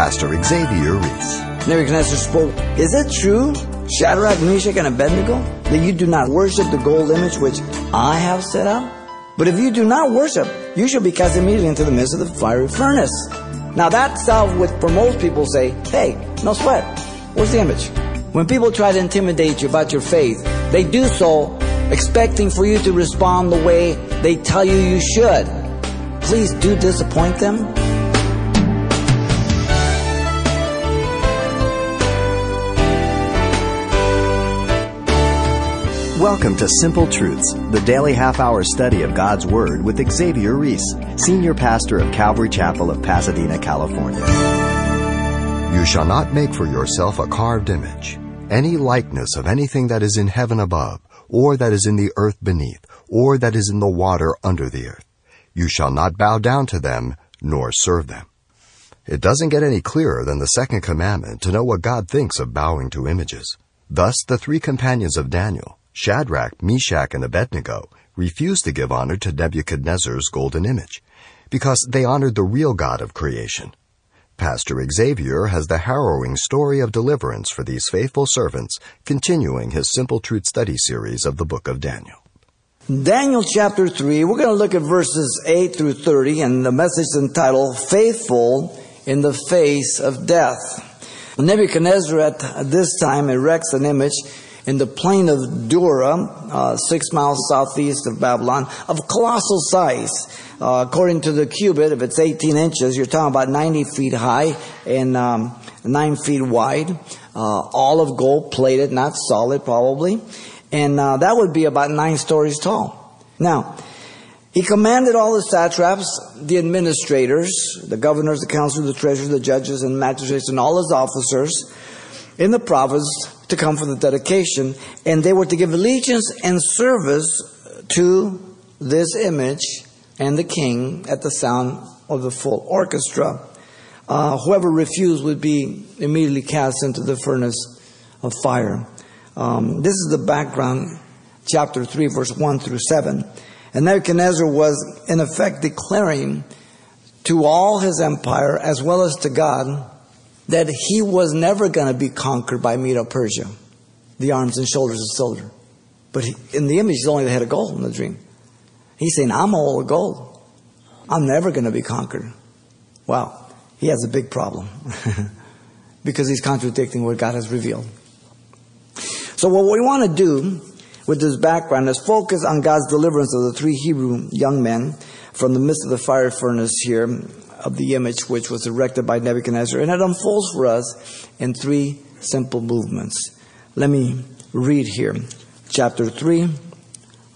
Pastor Xavier Reese. Nebuchadnezzar spoke, Is it true, Shadrach, Meshach, and Abednego, that you do not worship the gold image which I have set up? But if you do not worship, you shall be cast immediately into the midst of the fiery furnace. Now that solves what for most people say, hey, no sweat. Where's the image? When people try to intimidate you about your faith, they do so expecting for you to respond the way they tell you you should. Please do disappoint them. Welcome to Simple Truths, the daily half hour study of God's Word with Xavier Reese, Senior Pastor of Calvary Chapel of Pasadena, California. You shall not make for yourself a carved image, any likeness of anything that is in heaven above, or that is in the earth beneath, or that is in the water under the earth. You shall not bow down to them, nor serve them. It doesn't get any clearer than the second commandment to know what God thinks of bowing to images. Thus, the three companions of Daniel, Shadrach, Meshach, and Abednego refused to give honor to Nebuchadnezzar's golden image because they honored the real God of creation. Pastor Xavier has the harrowing story of deliverance for these faithful servants, continuing his Simple Truth study series of the book of Daniel. Daniel chapter 3, we're going to look at verses 8 through 30, and the message is entitled Faithful in the Face of Death. Nebuchadnezzar at this time erects an image in the plain of Dura, uh, six miles southeast of Babylon, of colossal size. Uh, according to the cubit, if it's 18 inches, you're talking about 90 feet high and um, 9 feet wide. Uh, all of gold plated, not solid probably. And uh, that would be about 9 stories tall. Now, he commanded all the satraps, the administrators, the governors, the council, the treasurers, the judges, and magistrates, and all his officers in the province to come for the dedication, and they were to give allegiance and service to this image and the king at the sound of the full orchestra. Uh, whoever refused would be immediately cast into the furnace of fire. Um, this is the background, chapter 3, verse 1 through 7. And Nebuchadnezzar was, in effect, declaring to all his empire, as well as to God, that he was never going to be conquered by Medo Persia, the arms and shoulders of silver. But he, in the image, he's only the head of gold in the dream. He's saying, I'm all gold. I'm never going to be conquered. Well, he has a big problem because he's contradicting what God has revealed. So, what we want to do with this background is focus on God's deliverance of the three Hebrew young men from the midst of the fire furnace here of the image which was erected by Nebuchadnezzar. And it unfolds for us in three simple movements. Let me read here. Chapter 3,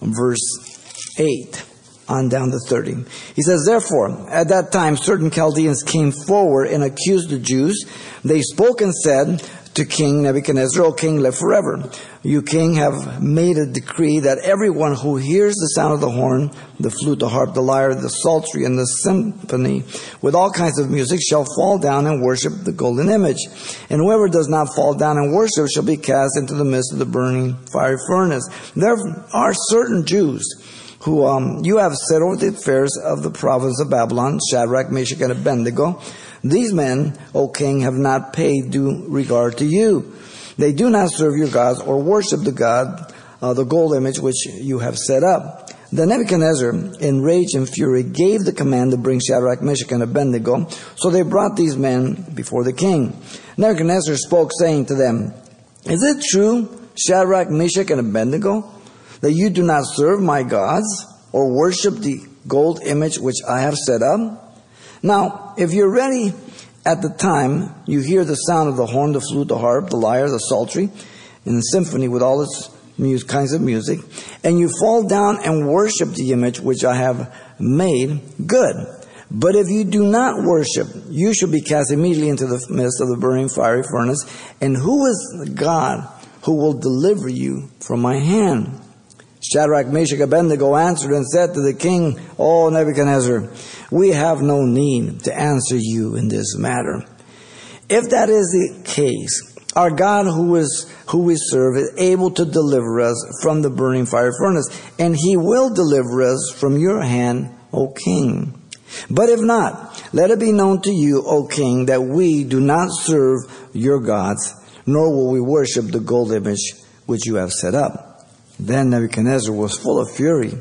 verse 8 on down to 30. He says, Therefore, at that time, certain Chaldeans came forward and accused the Jews. They spoke and said, to King Nebuchadnezzar, O king, live forever. You, king, have made a decree that everyone who hears the sound of the horn, the flute, the harp, the lyre, the psaltery, and the symphony, with all kinds of music, shall fall down and worship the golden image. And whoever does not fall down and worship shall be cast into the midst of the burning fiery furnace. There are certain Jews who um, you have set over the affairs of the province of Babylon, Shadrach, Meshach, and Abednego. These men, O king, have not paid due regard to you. They do not serve your gods or worship the God, uh, the gold image which you have set up. Then Nebuchadnezzar, in rage and fury, gave the command to bring Shadrach, Meshach, and Abednego. So they brought these men before the king. Nebuchadnezzar spoke, saying to them, Is it true, Shadrach, Meshach, and Abednego, that you do not serve my gods or worship the gold image which I have set up? Now, if you're ready at the time, you hear the sound of the horn, the flute, the harp, the lyre, the psaltery, and the symphony with all its music, kinds of music, and you fall down and worship the image which I have made, good. But if you do not worship, you shall be cast immediately into the midst of the burning fiery furnace. And who is God who will deliver you from my hand? Shadrach, Meshach, Abednego answered and said to the king, O Nebuchadnezzar, we have no need to answer you in this matter. If that is the case, our God who is who we serve is able to deliver us from the burning fire furnace, and he will deliver us from your hand, O king. But if not, Let it be known to you, O king, that we do not serve your gods, nor will we worship the gold image which you have set up. Then Nebuchadnezzar was full of fury,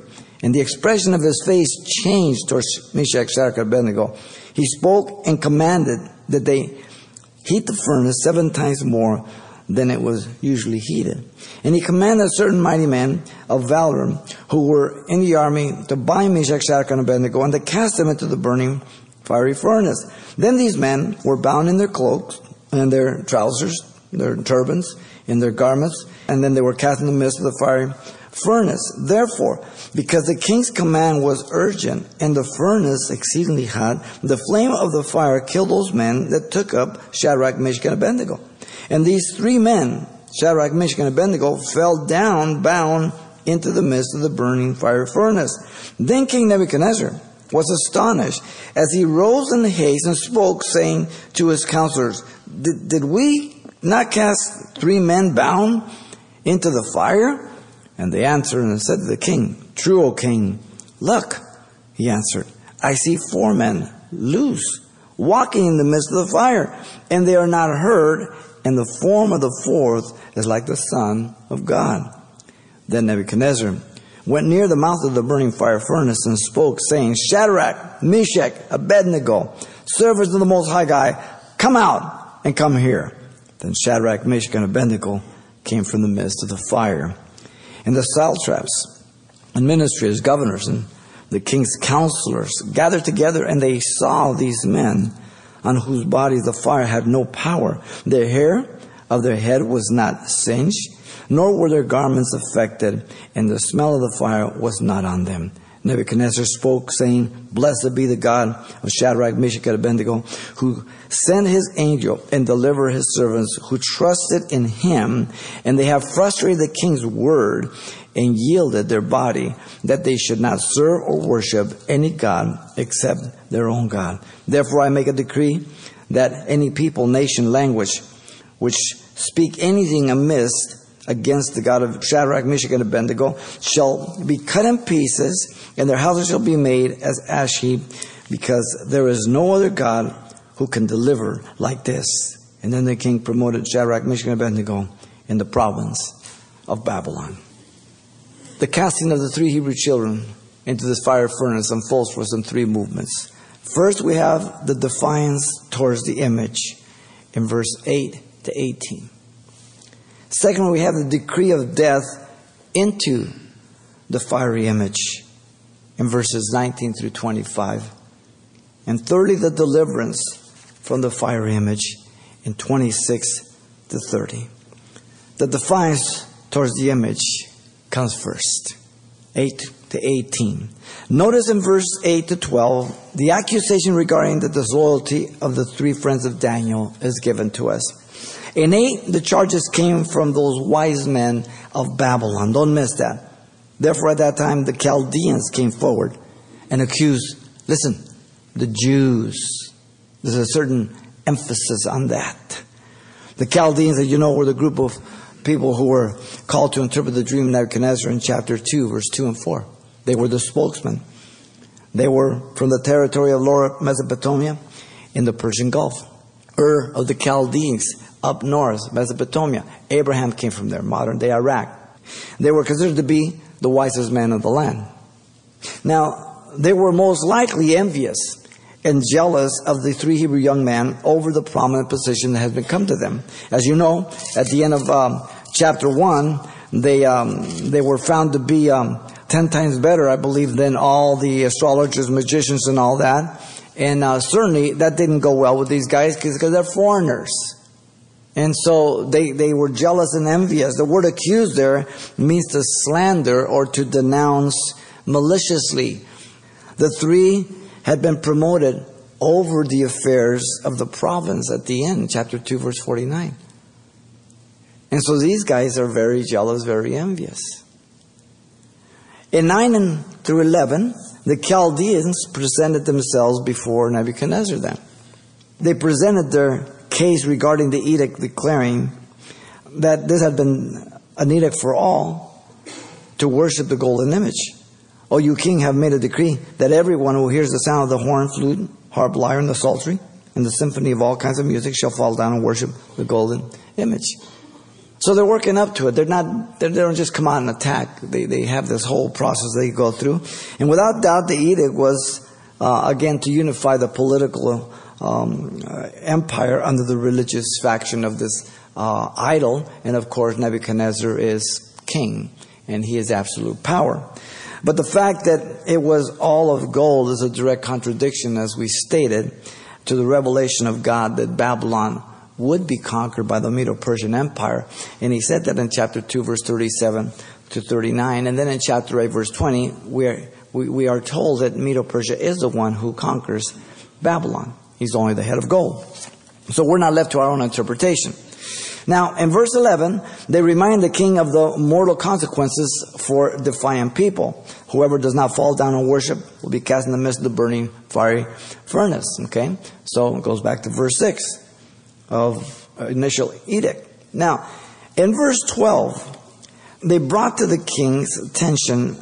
and the expression of his face changed towards Meshach, Shadrach, and Abednego. He spoke and commanded that they heat the furnace seven times more than it was usually heated. And he commanded certain mighty men of valor who were in the army to bind Meshach, Shadrach, and Abednego and to cast them into the burning fiery furnace. Then these men were bound in their cloaks and their trousers, their turbans, in their garments, and then they were cast in the midst of the fiery furnace. Therefore, because the king's command was urgent and the furnace exceedingly hot, the flame of the fire killed those men that took up Shadrach, Meshach, and Abednego. And these three men, Shadrach, Meshach, and Abednego, fell down bound into the midst of the burning fire furnace. Then King Nebuchadnezzar was astonished as he rose in the haste and spoke, saying to his counselors, did we not cast three men bound into the fire? And they answered and said to the king, True, O king. Look, he answered, I see four men loose, walking in the midst of the fire, and they are not hurt, and the form of the fourth is like the Son of God. Then Nebuchadnezzar went near the mouth of the burning fire furnace and spoke, saying, Shadrach, Meshach, Abednego, servants of the Most High God, come out and come here. Then Shadrach, Meshach, and Abednego came from the midst of the fire. And the satraps and ministers, governors, and the king's counselors gathered together, and they saw these men on whose bodies the fire had no power. Their hair of their head was not singed, nor were their garments affected, and the smell of the fire was not on them. Nebuchadnezzar spoke, saying, Blessed be the God of Shadrach, Meshach, and Abednego, who sent his angel and delivered his servants who trusted in him, and they have frustrated the king's word and yielded their body that they should not serve or worship any God except their own God. Therefore I make a decree that any people, nation, language, which speak anything amiss against the God of Shadrach, Meshach, and Abednego shall be cut in pieces, and their houses shall be made as ash heap, because there is no other God who can deliver like this. And then the king promoted Shadrach, Meshach, and Abednego in the province of Babylon. The casting of the three Hebrew children into this fire furnace unfolds for us in three movements. First, we have the defiance towards the image in verse 8 to 18. Second, we have the decree of death into the fiery image in verses 19 through 25. And thirdly, the deliverance from the fiery image in 26 to 30. The defiance towards the image comes first. 8 to 18. Notice in verse 8 to 12, the accusation regarding the disloyalty of the three friends of Daniel is given to us. In 8, the charges came from those wise men of Babylon. Don't miss that. Therefore, at that time, the Chaldeans came forward and accused, listen, the Jews. There's a certain emphasis on that. The Chaldeans, as you know, were the group of people who were called to interpret the dream of Nebuchadnezzar in chapter 2, verse 2 and 4. They were the spokesmen. They were from the territory of Lower Mesopotamia in the Persian Gulf. Ur of the Chaldeans up north, Mesopotamia. Abraham came from there, modern day Iraq. They were considered to be the wisest men of the land. Now, they were most likely envious and jealous of the three Hebrew young men over the prominent position that has been come to them. As you know, at the end of um, chapter 1, they, um, they were found to be um, 10 times better, I believe, than all the astrologers, magicians, and all that. And uh, certainly that didn't go well with these guys because they're foreigners. And so they, they were jealous and envious. The word accuse there means to slander or to denounce maliciously. The three had been promoted over the affairs of the province at the end, chapter 2, verse 49. And so these guys are very jealous, very envious. In 9 and through 11, the Chaldeans presented themselves before Nebuchadnezzar then. They presented their case regarding the edict declaring that this had been an edict for all to worship the golden image. O you king, have made a decree that everyone who hears the sound of the horn, flute, harp, lyre, and the psaltery, and the symphony of all kinds of music shall fall down and worship the golden image. So they're working up to it. They're not, they don't just come out and attack. They, they have this whole process they go through. And without doubt, the edict was, uh, again, to unify the political um, empire under the religious faction of this uh, idol. And of course, Nebuchadnezzar is king, and he has absolute power. But the fact that it was all of gold is a direct contradiction, as we stated, to the revelation of God that Babylon would be conquered by the Medo Persian Empire. And he said that in chapter 2, verse 37 to 39. And then in chapter 8, verse 20, we we, we are told that Medo Persia is the one who conquers Babylon. He's only the head of gold. So we're not left to our own interpretation. Now, in verse 11, they remind the king of the mortal consequences for defiant people. Whoever does not fall down and worship will be cast in the midst of the burning fiery furnace. Okay? So it goes back to verse 6 of uh, initial edict. Now, in verse 12, they brought to the king's attention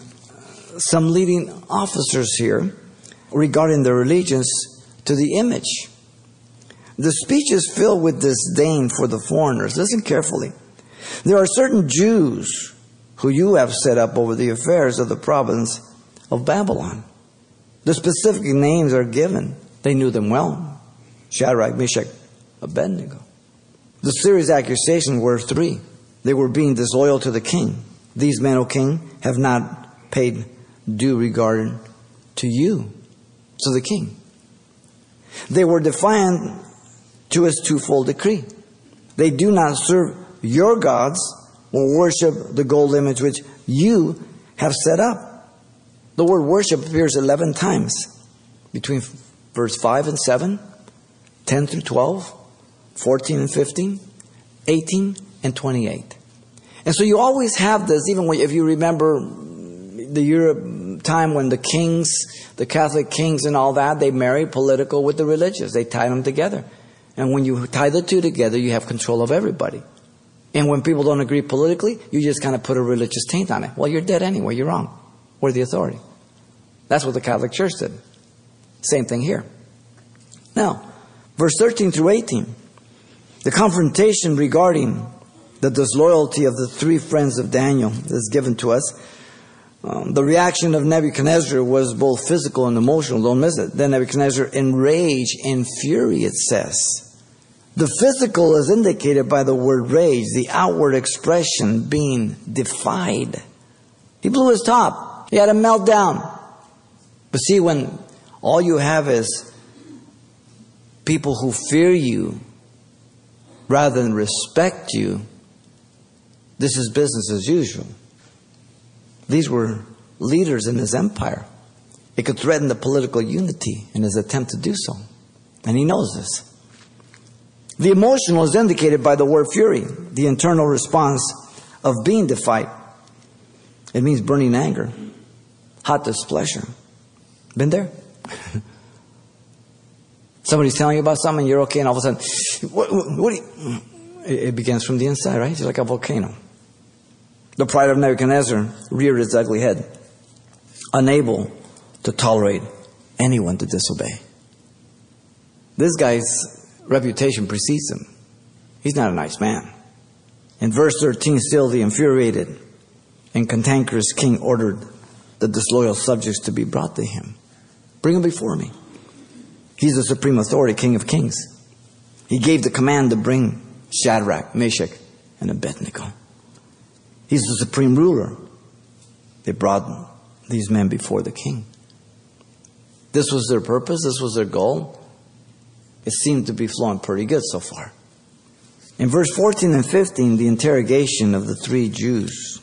some leading officers here regarding their allegiance to the image. The speech is filled with disdain for the foreigners. Listen carefully. There are certain Jews who you have set up over the affairs of the province of Babylon. The specific names are given. They knew them well Shadrach, Meshach, Abednego. The serious accusations were three. They were being disloyal to the king. These men, O king, have not paid due regard to you, to the king. They were defiant to his twofold decree. They do not serve your gods or worship the gold image which you have set up. The word worship appears 11 times between verse 5 and 7, 10 through 12, 14 and 15, 18 and 28. And so you always have this, even if you remember the Europe time when the kings, the Catholic kings and all that, they married political with the religious. They tied them together. And when you tie the two together, you have control of everybody. And when people don't agree politically, you just kind of put a religious taint on it. Well, you're dead anyway. You're wrong. We're the authority. That's what the Catholic Church did. Same thing here. Now, verse 13 through 18. The confrontation regarding the disloyalty of the three friends of Daniel is given to us. Um, the reaction of Nebuchadnezzar was both physical and emotional. Don't miss it. Then Nebuchadnezzar, in rage and fury, it says. The physical is indicated by the word rage, the outward expression being defied. He blew his top. He had a meltdown. But see, when all you have is people who fear you rather than respect you, this is business as usual. These were leaders in his empire. It could threaten the political unity in his attempt to do so. And he knows this. The emotional is indicated by the word fury, the internal response of being defied. It means burning anger, hot displeasure. Been there? Somebody's telling you about something, you're okay, and all of a sudden, what, what, what it begins from the inside, right? It's like a volcano. The pride of Nebuchadnezzar reared its ugly head, unable to tolerate anyone to disobey. This guy's reputation precedes him. He's not a nice man. In verse 13, still the infuriated and cantankerous king ordered the disloyal subjects to be brought to him. Bring them before me. He's the supreme authority, king of kings. He gave the command to bring Shadrach, Meshach, and Abednego. He's the supreme ruler. They brought these men before the king. This was their purpose, this was their goal. It seemed to be flowing pretty good so far. In verse 14 and 15, the interrogation of the three Jews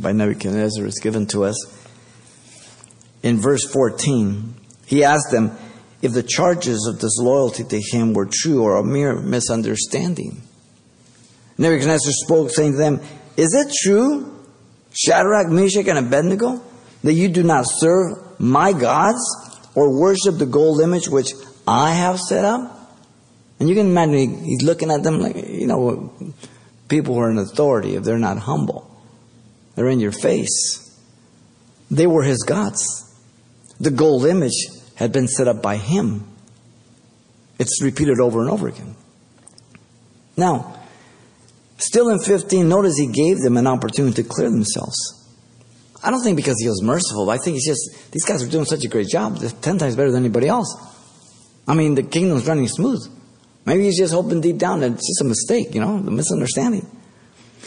by Nebuchadnezzar is given to us. In verse 14, he asked them if the charges of disloyalty to him were true or a mere misunderstanding. Nebuchadnezzar spoke, saying to them, is it true, Shadrach, Meshach, and Abednego, that you do not serve my gods or worship the gold image which I have set up? And you can imagine he's looking at them like, you know, people who are in authority, if they're not humble, they're in your face. They were his gods. The gold image had been set up by him, It's repeated over and over again. Now, still in 15, notice he gave them an opportunity to clear themselves. I don't think because he was merciful. I think it's just these guys are doing such a great job. They're ten times better than anybody else. I mean, the kingdom's running smooth. Maybe he's just hoping deep down that it's just a mistake, you know, the misunderstanding.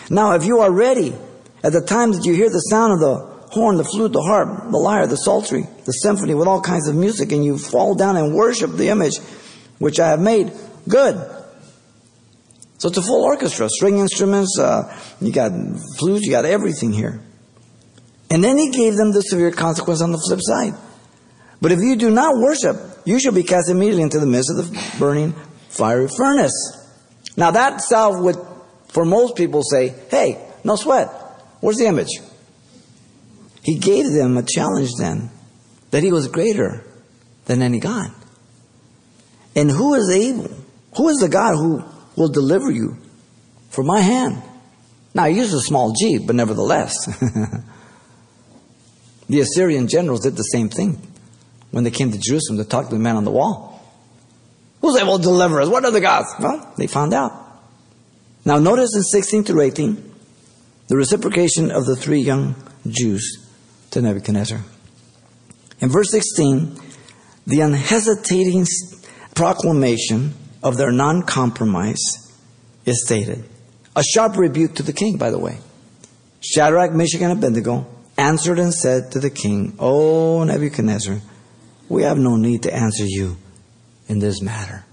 Now, if you are ready, at the time that you hear the sound of the horn, the flute, the harp, the lyre, the psaltery, the symphony with all kinds of music, and you fall down and worship the image which I have made, good. So it's a full orchestra, string instruments, uh, you got flutes, you got everything here. And then he gave them the severe consequence on the flip side. But if you do not worship, you shall be cast immediately into the midst of the burning fiery furnace. Now that salve would, for most people, say, hey, no sweat. Where's the image? He gave them a challenge then that he was greater than any God. And who is able? Who is the God who will deliver you from my hand? Now, he used a small g, but nevertheless. the Assyrian generals did the same thing when they came to Jerusalem to talk to the man on the wall. Who's able to deliver us? What are the gods? Well, they found out. Now, notice in 16 through 18, the reciprocation of the three young Jews to Nebuchadnezzar. In verse 16, the unhesitating proclamation of their non compromise is stated. A sharp rebuke to the king, by the way. Shadrach, Meshach, and Abednego answered and said to the king, O Nebuchadnezzar, we have no need to answer you in this matter.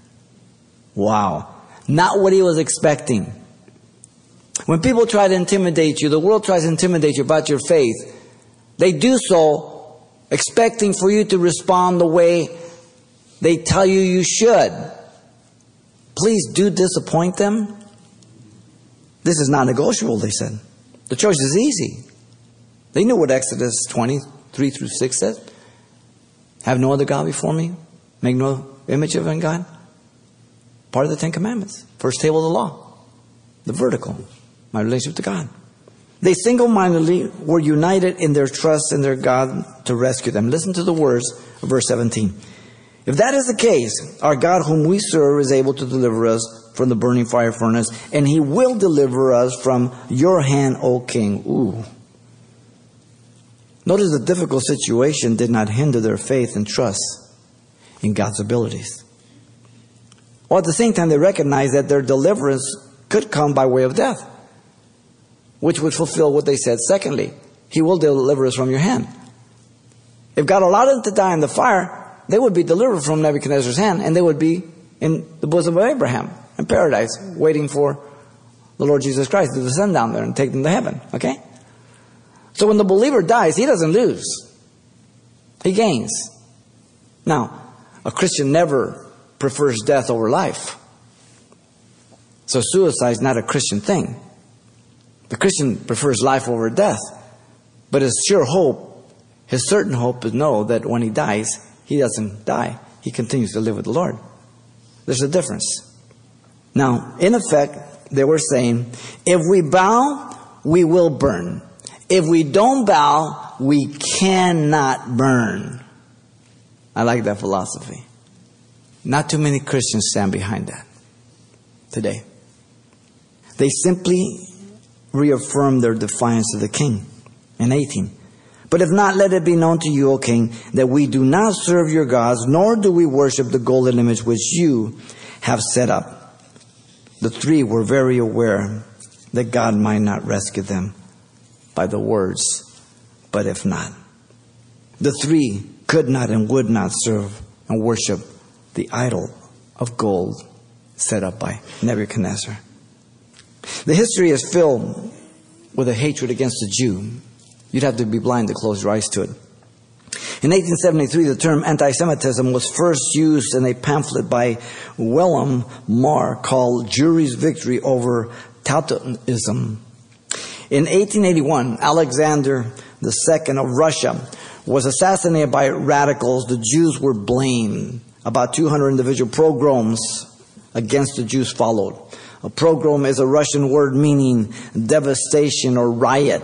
Wow. Not what he was expecting. When people try to intimidate you, the world tries to intimidate you about your faith, they do so expecting for you to respond the way they tell you you should. Please do disappoint them. This is not negotiable, they said. The choice is easy. They knew what Exodus 23 through 6 says. Have no other God before me. Make no image of God. Part of the Ten Commandments. First table of the law. The vertical. My relationship to God. They single mindedly were united in their trust in their God to rescue them. Listen to the words of verse 17. If that is the case, our God whom we serve is able to deliver us from the burning fire furnace, and he will deliver us from your hand, O king. Ooh. Notice the difficult situation did not hinder their faith and trust in God's abilities. While at the same time, they recognized that their deliverance could come by way of death, which would fulfill what they said. Secondly, He will deliver us from your hand. If God allowed them to die in the fire, they would be delivered from Nebuchadnezzar's hand and they would be in the bosom of Abraham in paradise, waiting for the Lord Jesus Christ to descend down there and take them to heaven. Okay? So when the believer dies, he doesn't lose, he gains. Now, a Christian never prefers death over life. So suicide is not a Christian thing. The Christian prefers life over death. But his sure hope, his certain hope is know that when he dies, he doesn't die. He continues to live with the Lord. There's a difference. Now, in effect, they were saying, if we bow, we will burn. If we don't bow, we cannot burn. I like that philosophy. Not too many Christians stand behind that today. They simply reaffirm their defiance of the king in 18. But if not, let it be known to you, O king, that we do not serve your gods, nor do we worship the golden image which you have set up. The three were very aware that God might not rescue them by the words, but if not. The three could not and would not serve and worship the idol of gold set up by Nebuchadnezzar. The history is filled with a hatred against the Jew. You'd have to be blind to close your eyes to it. In 1873, the term anti-Semitism was first used in a pamphlet by Wilhelm Marr called Jewry's Victory over Teutonism. In 1881, Alexander II of Russia was assassinated by radicals. The Jews were blamed. About 200 individual pogroms against the Jews followed. A pogrom is a Russian word meaning devastation or riot.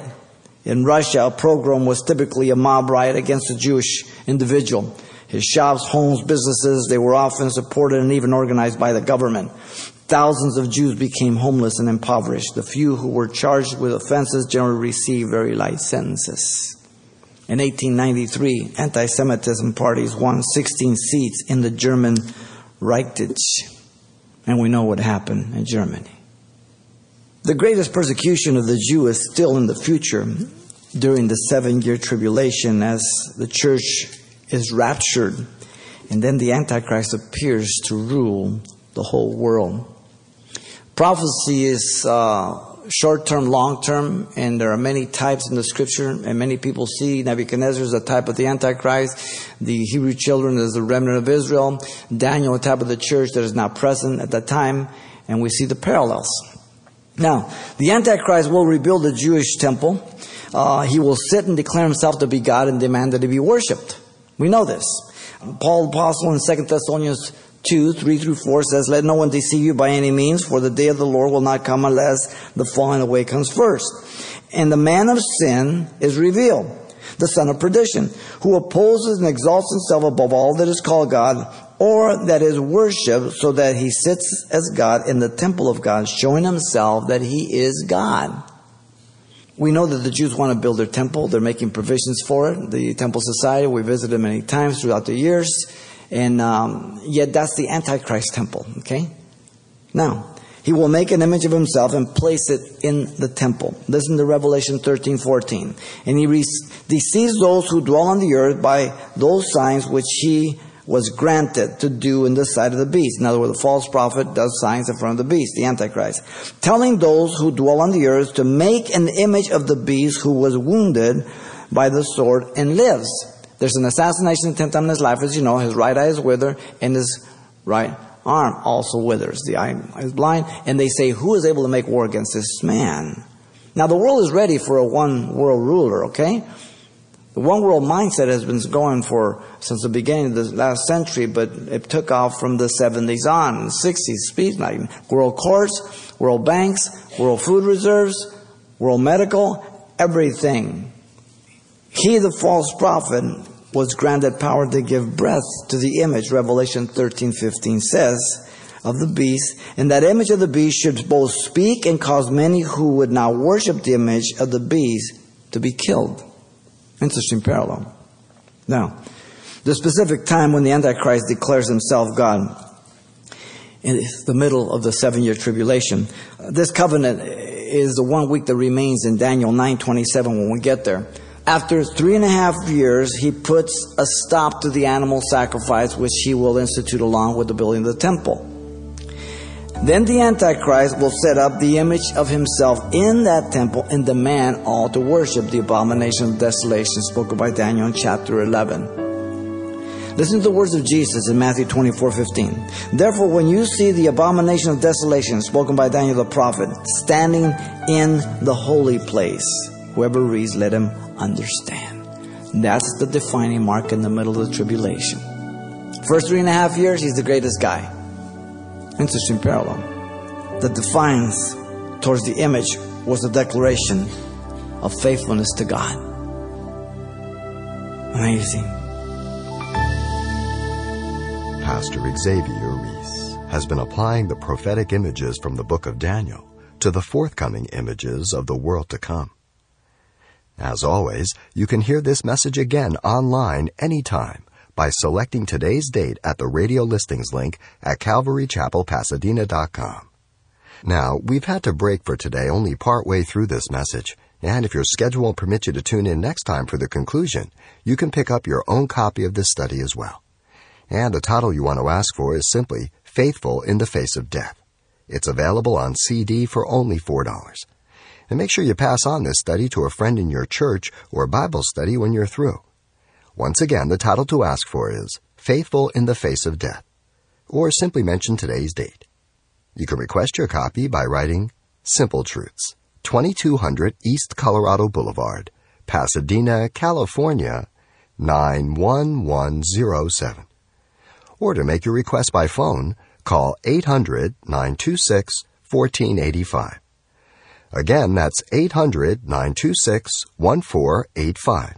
In Russia, a pogrom was typically a mob riot against a Jewish individual. his shops, homes, businesses. They were often supported and even organized by the government. Thousands of Jews became homeless and impoverished. The few who were charged with offenses generally received very light sentences. In 1893, anti-Semitism parties won 16 seats in the German Reichstag. And we know what happened in Germany. The greatest persecution of the Jew is still in the future during the seven year tribulation as the church is raptured. And then the Antichrist appears to rule the whole world. Prophecy is uh, short term, long term, and there are many types in the scripture, and many people see Nebuchadnezzar as a type of the Antichrist, the Hebrew children as the remnant of Israel, Daniel a type of the church that is not present at that time, and we see the parallels. Now, the Antichrist will rebuild the Jewish temple. Uh, he will sit and declare himself to be God and demand that he be worshipped. We know this. Paul the Apostle in 2 Thessalonians 2, 3 through 4 says, Let no one deceive you by any means, for the day of the Lord will not come unless the falling away comes first. And the man of sin is revealed, the son of perdition, who opposes and exalts himself above all that is called God, or that is worshipped, so that he sits as God in the temple of God, showing himself that he is God. We know that the Jews want to build their temple. They're making provisions for it. The Temple Society, we visited many times throughout the years. And um, yet that's the Antichrist temple, okay? Now, he will make an image of himself and place it in the temple. Listen to Revelation 13, 14. And he re- deceives those who dwell on the earth by those signs which he was granted to do in the sight of the beast. In other words, the false prophet does signs in front of the beast, the Antichrist. Telling those who dwell on the earth to make an image of the beast who was wounded by the sword and lives. There's an assassination attempt on his life, as you know. His right eye is withered, and his right arm also withers. The eye is blind, and they say, Who is able to make war against this man? Now, the world is ready for a one world ruler, okay? The one world mindset has been going for since the beginning of the last century, but it took off from the 70s on, the 60s, speed like world courts, world banks, world food reserves, world medical, everything. He, the false prophet, was granted power to give breath to the image, Revelation 13, 15 says, of the beast. And that image of the beast should both speak and cause many who would not worship the image of the beast to be killed. Interesting parallel. Now, the specific time when the Antichrist declares himself God in the middle of the seven year tribulation. This covenant is the one week that remains in Daniel 9:27 when we get there. After three and a half years, he puts a stop to the animal sacrifice, which he will institute along with the building of the temple. Then the Antichrist will set up the image of himself in that temple and demand all to worship the abomination of desolation spoken by Daniel in chapter 11. Listen to the words of Jesus in Matthew 24 15. Therefore, when you see the abomination of desolation spoken by Daniel the prophet standing in the holy place, whoever reads, let him understand. That's the defining mark in the middle of the tribulation. First three and a half years, he's the greatest guy. Interesting parallel. The defiance towards the image was a declaration of faithfulness to God. Amazing. Pastor Xavier Reese has been applying the prophetic images from the book of Daniel to the forthcoming images of the world to come. As always, you can hear this message again online anytime by selecting today's date at the radio listings link at calvarychapelpasadena.com. Now, we've had to break for today only part way through this message, and if your schedule will permit you to tune in next time for the conclusion, you can pick up your own copy of this study as well. And the title you want to ask for is simply Faithful in the Face of Death. It's available on CD for only $4. And make sure you pass on this study to a friend in your church or Bible study when you're through. Once again, the title to ask for is Faithful in the Face of Death, or simply mention today's date. You can request your copy by writing Simple Truths, 2200 East Colorado Boulevard, Pasadena, California, 91107. Or to make your request by phone, call 800 926 1485. Again, that's 800 926 1485.